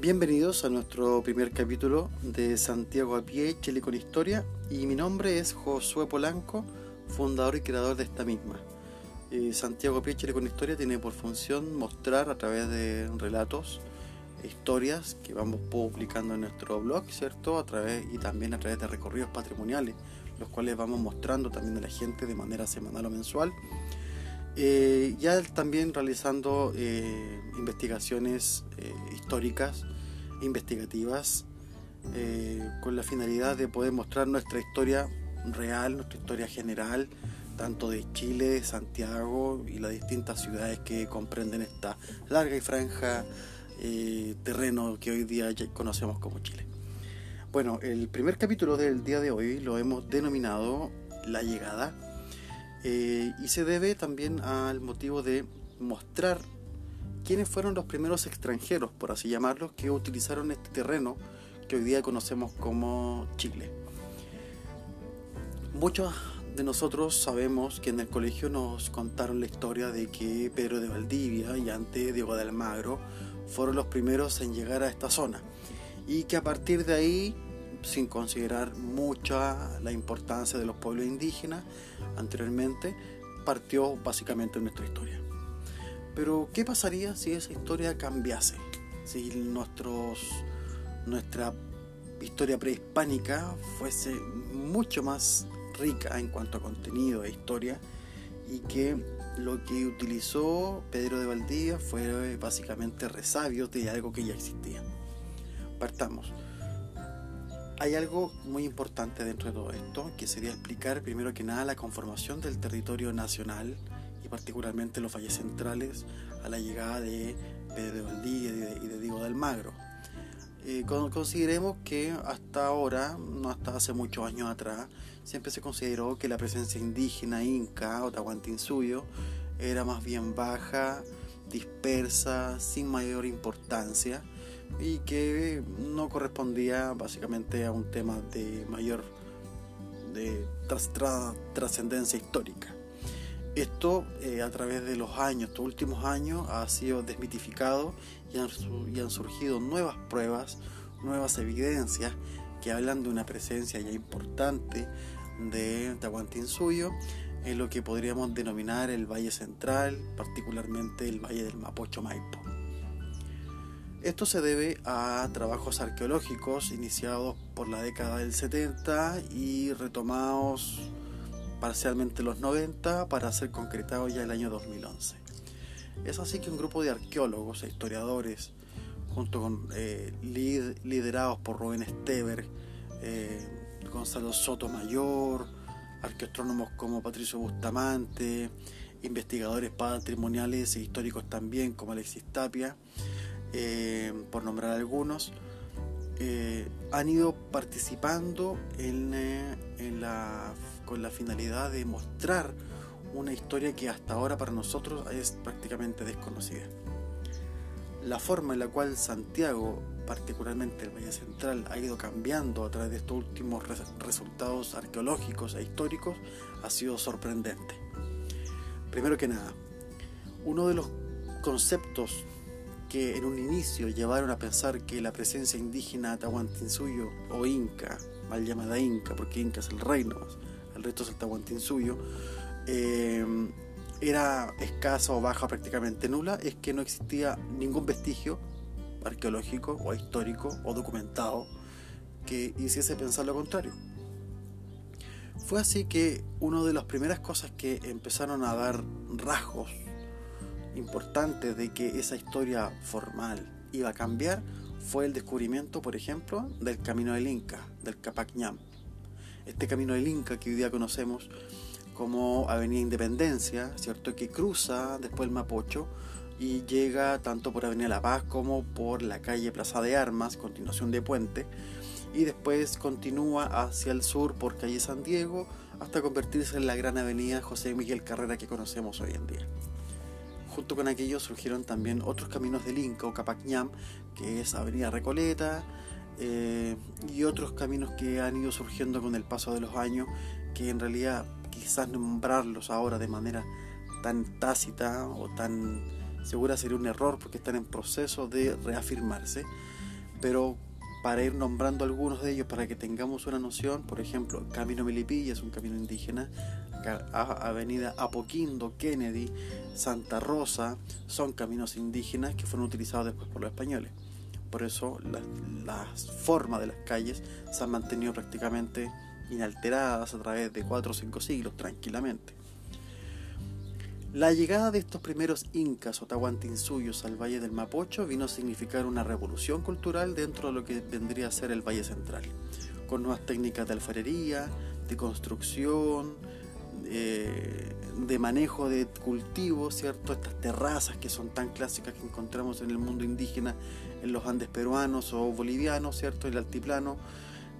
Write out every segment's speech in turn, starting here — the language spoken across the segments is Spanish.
Bienvenidos a nuestro primer capítulo de Santiago a pie, Chile con Historia y mi nombre es Josué Polanco, fundador y creador de esta misma. Eh, Santiago a pie, Chile con Historia tiene por función mostrar a través de relatos, historias que vamos publicando en nuestro blog, ¿cierto? A través y también a través de recorridos patrimoniales, los cuales vamos mostrando también a la gente de manera semanal o mensual. Eh, ya también realizando eh, investigaciones históricas investigativas eh, con la finalidad de poder mostrar nuestra historia real, nuestra historia general, tanto de Chile, Santiago y las distintas ciudades que comprenden esta larga y franja eh, terreno que hoy día conocemos como Chile. Bueno, el primer capítulo del día de hoy lo hemos denominado La llegada eh, y se debe también al motivo de mostrar quiénes fueron los primeros extranjeros, por así llamarlos, que utilizaron este terreno que hoy día conocemos como Chile. Muchos de nosotros sabemos que en el colegio nos contaron la historia de que Pedro de Valdivia y antes Diego de Almagro fueron los primeros en llegar a esta zona y que a partir de ahí, sin considerar mucha la importancia de los pueblos indígenas anteriormente, partió básicamente nuestra historia. Pero, ¿qué pasaría si esa historia cambiase? Si nuestros, nuestra historia prehispánica fuese mucho más rica en cuanto a contenido e historia y que lo que utilizó Pedro de Valdivia fue básicamente resabios de algo que ya existía. Partamos. Hay algo muy importante dentro de todo esto, que sería explicar primero que nada la conformación del territorio nacional particularmente los valles centrales, a la llegada de Pedro de Valdivia y de, Diego de Almagro. Eh, consideremos que hasta ahora, no hasta hace muchos años atrás, siempre se consideró que la presencia indígena inca o tahuantinsuyo era más bien baja, dispersa, sin mayor importancia y que no correspondía básicamente a un tema de mayor de trascendencia histórica. Esto eh, a través de los años, estos últimos años, ha sido desmitificado y han, surgido nuevas pruebas, nuevas evidencias que hablan de una presencia ya importante de Tahuantinsuyo en lo que podríamos denominar el Valle Central, particularmente el Valle del Mapocho Maipo. Esto se debe a trabajos arqueológicos iniciados por la década del 70 y retomados parcialmente los 90 para ser concretado ya el año 2011. Es así que un grupo de arqueólogos e historiadores, junto con eh, liderados por Rubén Esteber, eh, Gonzalo Sotomayor, arqueastrónomos como Patricio Bustamante, investigadores patrimoniales e históricos también como Alexis Tapia, eh, por nombrar algunos, han ido participando en, en la con la finalidad de mostrar una historia que hasta ahora para nosotros es prácticamente desconocida. La forma en la cual Santiago, particularmente el Valle Central, ha ido cambiando a través de estos últimos resultados arqueológicos e históricos ha sido sorprendente. Primero que nada, uno de los conceptos que en un inicio llevaron a pensar que la presencia indígena Tahuantinsuyo o Inca, mal llamada Inca, porque Inca es el reino, el resto es el Tahuantinsuyo, eh, era escasa o baja, prácticamente nula, es que no existía ningún vestigio arqueológico o histórico o documentado que hiciese pensar lo contrario. Fue así que una de las primeras cosas que empezaron a dar rasgos importantes de que esa historia formal iba a cambiar fue el descubrimiento, por ejemplo, del camino del Inca, del Capac Ñam este camino del Inca que hoy día conocemos como Avenida Independencia, ¿cierto? Que cruza después el Mapocho y llega tanto por Avenida La Paz como por la calle Plaza de Armas, continuación de Puente, y después continúa hacia el sur por calle San Diego hasta convertirse en la gran avenida José Miguel Carrera que conocemos hoy en día. Junto con aquello surgieron también otros caminos del Inca o Capacñam, que es Avenida Recoleta, eh, y otros caminos que han ido surgiendo con el paso de los años, que en realidad quizás nombrarlos ahora de manera tan tácita o tan segura sería un error porque están en proceso de reafirmarse. pero para ir nombrando algunos de ellos para que tengamos una noción, por ejemplo, Camino Milipilla es un camino indígena, Avenida Apoquindo, Kennedy, Santa Rosa, son caminos indígenas que fueron utilizados después por los españoles. Por eso las formas de las calles se han mantenido prácticamente inalteradas a través de cuatro o cinco siglos tranquilamente. La llegada de estos primeros incas o tahuantinsuyos al Valle del Mapocho vino a significar una revolución cultural dentro de lo que vendría a ser el Valle Central, con nuevas técnicas de alfarería, de construcción, eh, de manejo de cultivos, ¿cierto? Estas terrazas que son tan clásicas que encontramos en el mundo indígena, en los Andes peruanos o bolivianos, ¿cierto? El altiplano,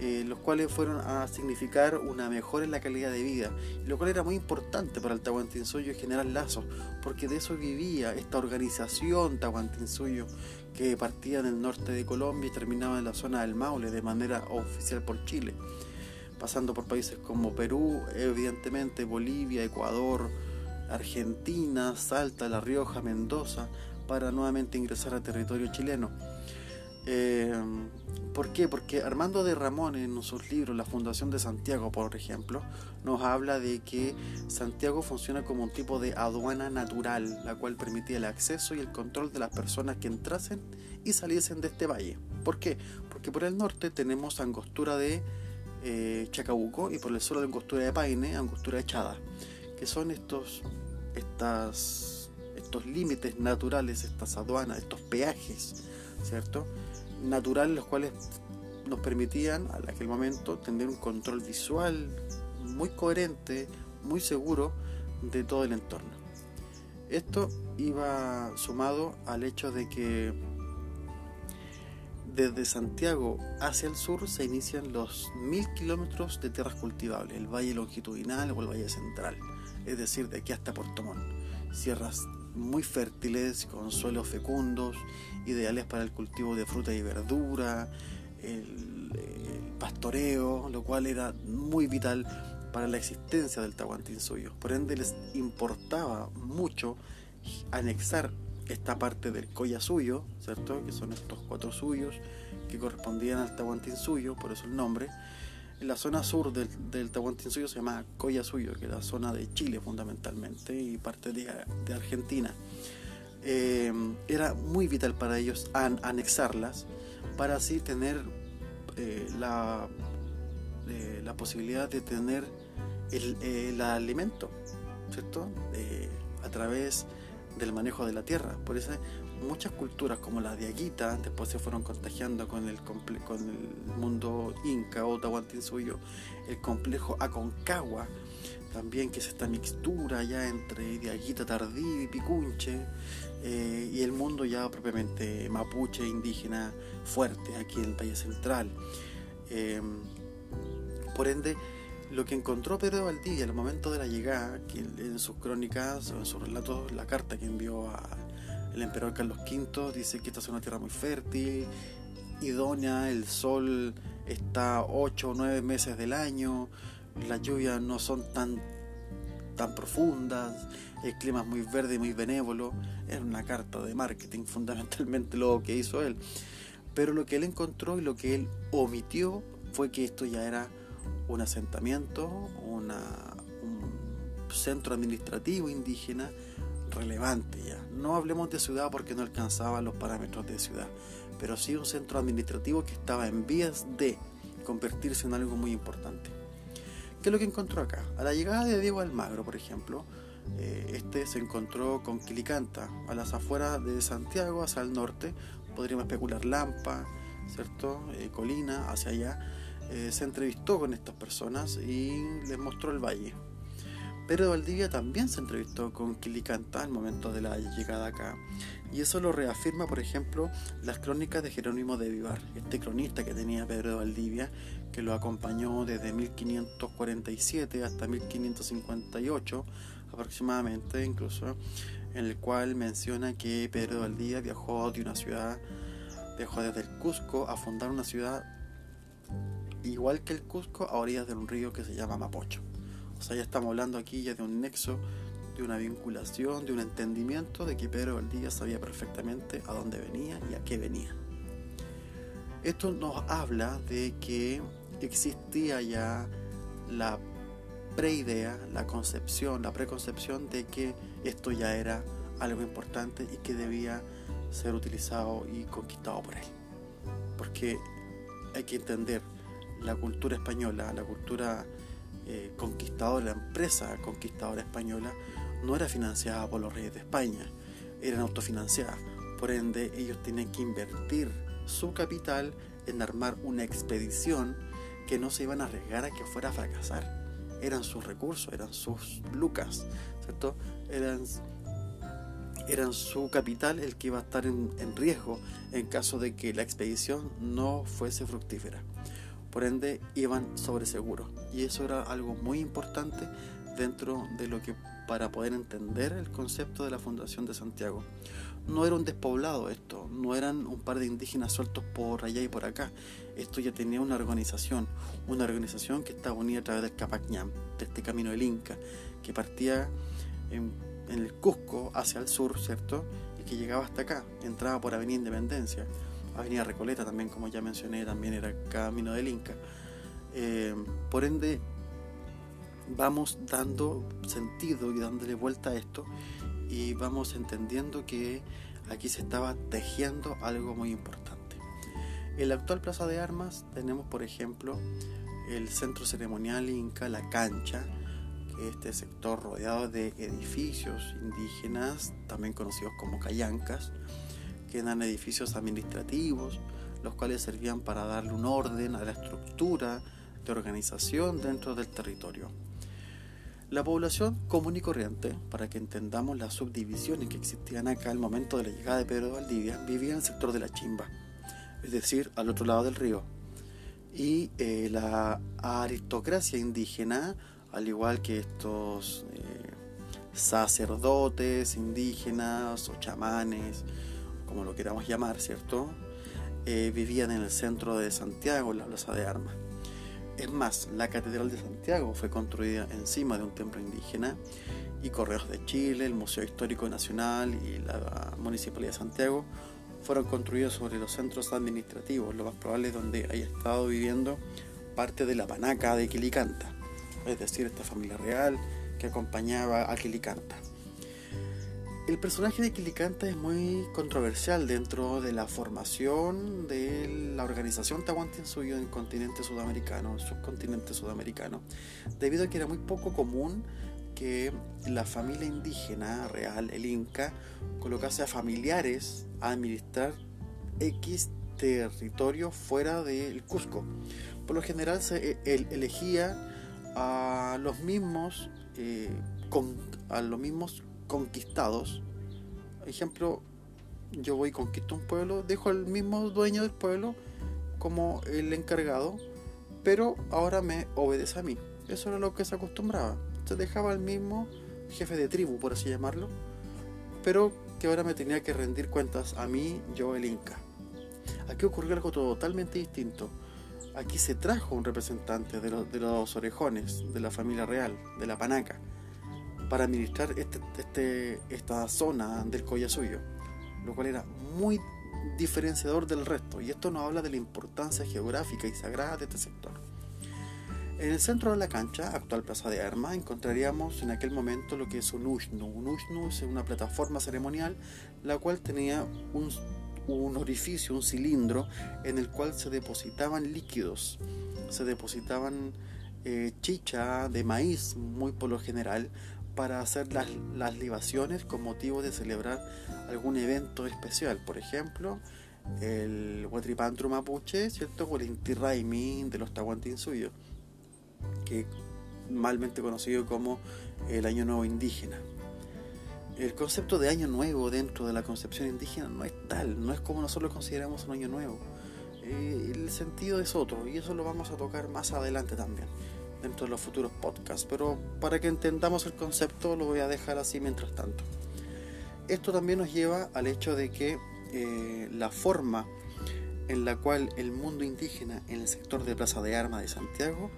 eh, los cuales fueron a significar una mejora en la calidad de vida, lo cual era muy importante para el Tahuantinsuyo generar lazos, porque de eso vivía esta organización Tahuantinsuyo que partía del norte de Colombia y terminaba en la zona del Maule de manera oficial por Chile pasando por países como Perú, evidentemente Bolivia, Ecuador, Argentina, Salta, La Rioja, Mendoza, para nuevamente ingresar a territorio chileno. Eh, ¿Por qué? Porque Armando de Ramón en sus libros La Fundación de Santiago, por ejemplo, nos habla de que Santiago funciona como un tipo de aduana natural, la cual permitía el acceso y el control de las personas que entrasen y saliesen de este valle. ¿Por qué? Porque por el norte tenemos angostura de eh, Chacabuco y por el sur de Angostura de Paine, Angostura de Chada, que son estos, estas, estos límites naturales, estas aduanas, estos peajes, ¿cierto? Naturales, los cuales nos permitían a aquel momento tener un control visual muy coherente, muy seguro de todo el entorno. Esto iba sumado al hecho de que desde Santiago hacia el sur se inician los mil kilómetros de tierras cultivables, el valle longitudinal o el valle central, es decir, de aquí hasta Puerto Montt. Sierras muy fértiles, con suelos fecundos, ideales para el cultivo de fruta y verdura, el, pastoreo, lo cual era muy vital para la existencia del Tahuantinsuyo. Por ende les importaba mucho anexar esta parte del Coya Suyo, ¿cierto? Que son estos cuatro suyos que correspondían al Tahuantinsuyo, por eso el nombre. La zona sur del, del Tahuantinsuyo se llama Coya Suyo, que es la zona de Chile fundamentalmente y parte de, Argentina. Eh, era muy vital para ellos anexarlas para así tener eh, la, eh, la posibilidad de tener el, el alimento, ¿cierto? a través del manejo de la tierra. Por eso muchas culturas como la de Aguita después se fueron contagiando con el, con el mundo inca o tahuantinsuyo, el complejo Aconcagua, también que es esta mixtura ya entre Diaguita tardí y Picunche, eh, y el mundo ya propiamente mapuche, indígena, fuerte aquí en el Valle Central. Eh, por ende, lo que encontró Pedro de Valdivia al momento de la llegada, que en sus crónicas o en sus relatos, la carta que envió al emperador Carlos V, dice que esta es una tierra muy fértil, idónea, el sol está 8 o 9 meses del año, las lluvias no son tan, tan profundas, el clima es muy verde y muy benévolo. Es una carta de marketing fundamentalmente lo que hizo él. Pero lo que él encontró y lo que él omitió fue que esto ya era un asentamiento, un centro administrativo indígena relevante ya. No hablemos de ciudad porque no alcanzaba los parámetros de ciudad, pero sí un centro administrativo que estaba en vías de convertirse en algo muy importante. ¿Qué es lo que encontró acá? A la llegada de Diego Almagro, por ejemplo, eh, este se encontró con Quilicanta, a las afueras de Santiago, hacia el norte, podríamos especular Lampa, ¿cierto? Eh, Colina, hacia allá eh, se entrevistó con estas personas y les mostró el valle. Pero Valdivia también se entrevistó con Quilicanta al momento de la llegada acá. Y eso lo reafirma, por ejemplo, las crónicas de Jerónimo de Vivar, este cronista que tenía Pedro Valdivia, que lo acompañó desde 1547 hasta 1558 aproximadamente, incluso, en el cual menciona que Pedro Valdivia viajó de una ciudad, viajó desde el Cusco a fundar una ciudad igual que el Cusco, a orillas de un río que se llama Mapocho. O sea, ya estamos hablando aquí ya de un nexo, de una vinculación, de un entendimiento de que Pedro Valdivia sabía perfectamente a dónde venía y a qué venía. Esto nos habla de que existía ya la preidea, la concepción, la preconcepción de que esto ya era algo importante y que debía ser utilizado y conquistado por él. Porque hay que entender la cultura española, la cultura eh, conquistadora, la empresa conquistadora española, no era financiada por los reyes de España, eran autofinanciadas. Por ende, ellos tenían que invertir su capital en armar una expedición que no se iban a arriesgar a que fuera a fracasar. Eran sus recursos, eran sus lucas, ¿cierto? Eran, eran su capital el que iba a estar en riesgo en caso de que la expedición no fuese fructífera. Por ende, iban sobre seguro. Y eso era algo muy importante dentro de lo que para poder entender el concepto de la fundación de Santiago. No era un despoblado esto, no eran un par de indígenas sueltos por allá y por acá. Esto ya tenía una organización, una organización que estaba unida a través del Capacñam, de este camino del Inca, que partía en, en el Cusco hacia el sur, ¿cierto? Y que llegaba hasta acá, entraba por Avenida Independencia, Avenida Recoleta también, como ya mencioné, también era camino del Inca. Eh, por ende, vamos dando sentido y dándole vuelta a esto y vamos entendiendo que aquí se estaba tejiendo algo muy importante. En la actual Plaza de Armas tenemos, por ejemplo, el centro ceremonial inca, la cancha, este sector rodeado de edificios indígenas, también conocidos como callancas, que eran edificios administrativos, los cuales servían para darle un orden a la estructura de organización dentro del territorio. La población común y corriente, para que entendamos las subdivisiones que existían acá al momento de la llegada de Pedro de Valdivia, vivía en el sector de la Chimba, es decir, al otro lado del río. Y eh, la aristocracia indígena, al igual que estos eh, sacerdotes indígenas o chamanes, como lo queramos llamar, ¿cierto? Eh, vivían en el centro de Santiago, en la Plaza de Armas. Es más, la Catedral de Santiago fue construida encima de un templo indígena y Correos de Chile, el Museo Histórico Nacional y la Municipalidad de Santiago fueron construidos sobre los centros administrativos, lo más probable es donde haya estado viviendo parte de la panaca de Quilicanta, es decir, esta familia real que acompañaba a Quilicanta. El personaje de Quilicanta es muy controversial dentro de la formación de la organización Tahuantinsuyo en el continente sudamericano, el subcontinente sudamericano, debido a que era muy poco común que la familia indígena real, el Inca, colocase a familiares a administrar X territorio fuera del Cusco. Por lo general se e, elegía a los mismos, eh, a los mismos conquistados. Ejemplo, yo voy y conquisto un pueblo, dejo al mismo dueño del pueblo como el encargado, pero ahora me obedece a mí. Eso era lo que se acostumbraba. Se dejaba al mismo jefe de tribu, por así llamarlo, pero que ahora me tenía que rendir cuentas a mí, yo el Inca. Aquí ocurrió algo totalmente distinto. Aquí se trajo un representante de los, de los orejones, de la familia real, de la panaca para administrar este, este, esta zona del Collasuyo, lo cual era muy diferenciador del resto, y esto nos habla de la importancia geográfica y sagrada de este sector. En el centro de la cancha, actual Plaza de Armas, encontraríamos en aquel momento lo que es un Ushnu. Un Ushnu es una plataforma ceremonial la cual tenía un, un orificio, un cilindro, en el cual se depositaban líquidos, se depositaban eh, chicha de maíz, muy por lo general, para hacer las, las libaciones con motivo de celebrar algún evento especial. Por ejemplo, el Huatripantru Mapuche, ¿cierto? O el Inti Raimi de los Tahuantinsuyo, que malmente conocido como el Año Nuevo Indígena. El concepto de Año Nuevo dentro de la concepción indígena no es tal, no es como nosotros consideramos un Año Nuevo. Eh, el sentido es otro y eso lo vamos a tocar más adelante también dentro de los futuros podcasts, pero para que entendamos el concepto lo voy a dejar así mientras tanto. Esto también nos lleva al hecho de que eh, la forma en la cual el mundo indígena en el sector de Plaza de Armas de Santiago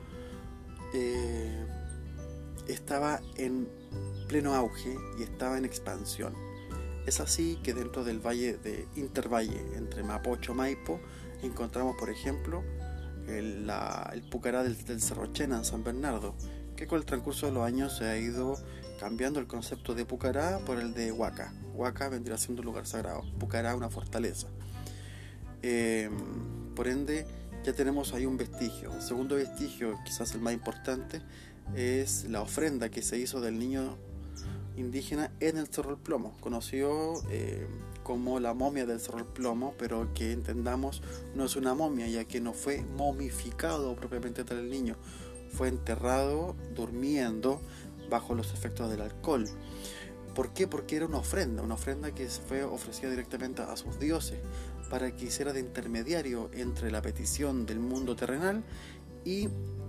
eh, estaba en pleno auge y estaba en expansión. Es así que dentro del valle de Intervalle, entre Mapocho y Maipo, encontramos, por ejemplo, el, Pucará del, Cerro Chena en San Bernardo, que con el transcurso de los años se ha ido cambiando el concepto de Pucará por el de Huaca. Huaca vendría siendo un lugar sagrado, Pucará una fortaleza. Em, por ende, ya tenemos ahí un vestigio. El segundo vestigio, quizás el más importante, es la ofrenda que se hizo del niño indígena en el Cerro del Plomo, conocido eh, como la momia del Cerro del Plomo, pero que entendamos no es una momia, ya que no fue momificado propiamente tal el niño, fue enterrado durmiendo bajo los efectos del alcohol. ¿Por qué? Porque era una ofrenda, una ofrenda que fue ofrecida directamente a sus dioses, para que hiciera de intermediario entre la petición del mundo terrenal y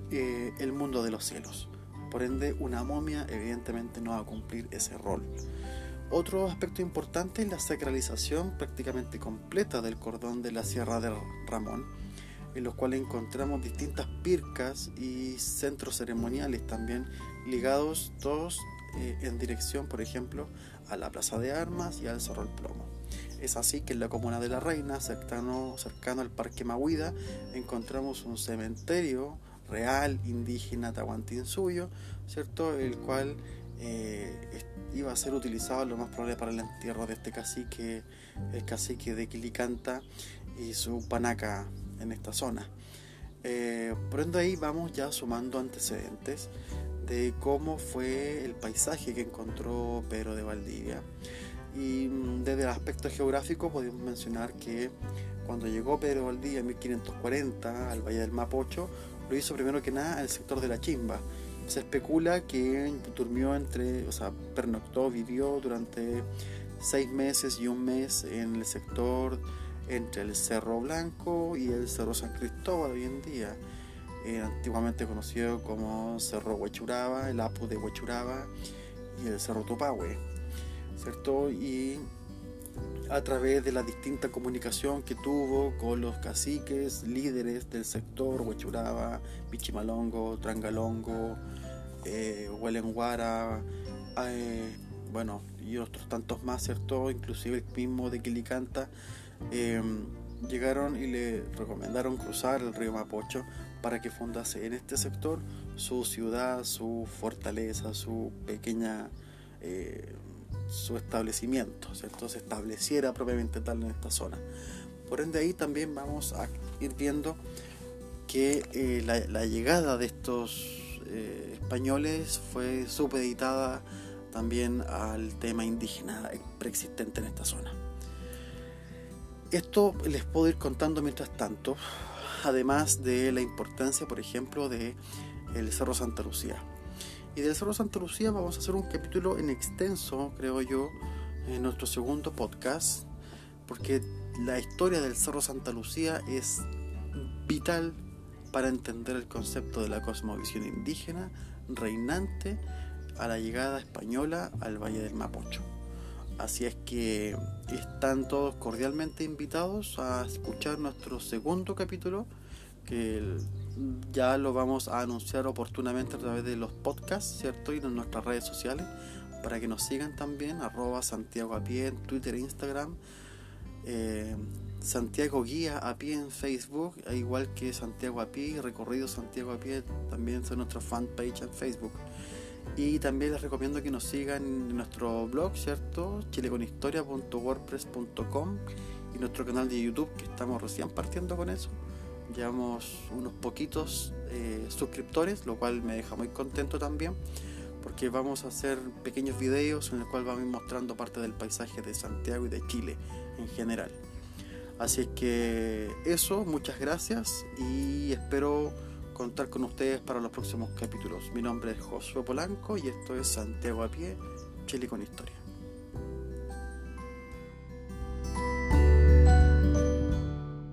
eh, el mundo de los cielos. Por ende, una momia evidentemente no va a cumplir ese rol. Otro aspecto importante es la sacralización prácticamente completa del cordón de la Sierra del Ramón, en los cuales encontramos distintas pircas y centros ceremoniales también ligados todos eh, en dirección, por ejemplo, a la Plaza de Armas y al Cerro del Plomo. Es así que en la comuna de La Reina, cercano, cercano al Parque Mahuida, encontramos un cementerio real indígena Tahuantinsuyo, ¿cierto? El cual eh, iba a ser utilizado lo más probable para el entierro de este cacique, el cacique de Quilicanta y su panaca en esta zona. Eh, por ende ahí vamos ya sumando antecedentes de cómo fue el paisaje que encontró Pedro de Valdivia. Y mm, desde el aspecto geográfico podemos mencionar que cuando llegó Pedro de Valdivia en 1540 al Valle del Mapocho, lo hizo primero que nada el sector de la Chimba. Se especula que durmió entre, o sea, pernoctó, vivió durante seis meses y un mes en el sector entre el Cerro Blanco y el Cerro San Cristóbal hoy en día, eh, antiguamente conocido como Cerro Huechuraba, el Apu de Huechuraba y el Cerro Topahue, ¿cierto? Y a través de la distinta comunicación que tuvo con los caciques, líderes del sector, Huechuraba, Pichimalongo, Trangalongo, eh, bueno, y otros tantos más, ¿cierto? Inclusive el mismo de Quilicanta, eh, llegaron y le recomendaron cruzar el río Mapocho para que fundase en este sector su ciudad, su fortaleza, su pequeña... Eh, su establecimiento, ¿cierto? se estableciera propiamente tal en esta zona. Por ende ahí también vamos a ir viendo que eh, la, llegada de estos fue supeditada también al tema indígena preexistente en esta zona. Esto les puedo ir contando mientras tanto, además de la importancia, por ejemplo, de el Cerro Santa Lucía. Y del Cerro Santa Lucía vamos a hacer un capítulo en extenso, creo yo, en nuestro segundo podcast, porque la historia del Cerro Santa Lucía es vital para entender el concepto de la cosmovisión indígena reinante a la llegada española al Valle del Mapocho. Así es que están todos cordialmente invitados a escuchar nuestro segundo capítulo, que ya lo vamos a anunciar oportunamente a través de los podcasts, ¿cierto? Y de nuestras redes sociales, para que nos sigan también, arroba Santiago a pie en Twitter e Instagram, eh, Santiago Guía a pie en Facebook, e igual que Santiago a pie Recorrido Santiago a pie, también son nuestra fanpage en Facebook. Y también les recomiendo que nos sigan en nuestro blog, ¿cierto? chileconistoria.wordpress.com y nuestro canal de YouTube, que estamos recién partiendo con eso Llevamos unos poquitos eh, suscriptores, lo cual me deja muy contento también, porque vamos a hacer pequeños videos en los cuales vamos mostrando parte del paisaje de Santiago y de Chile en general. Así que eso, muchas gracias y espero contar con ustedes para los próximos capítulos. Mi nombre es Josué Polanco y esto es Santiago a pie, Chile con historia.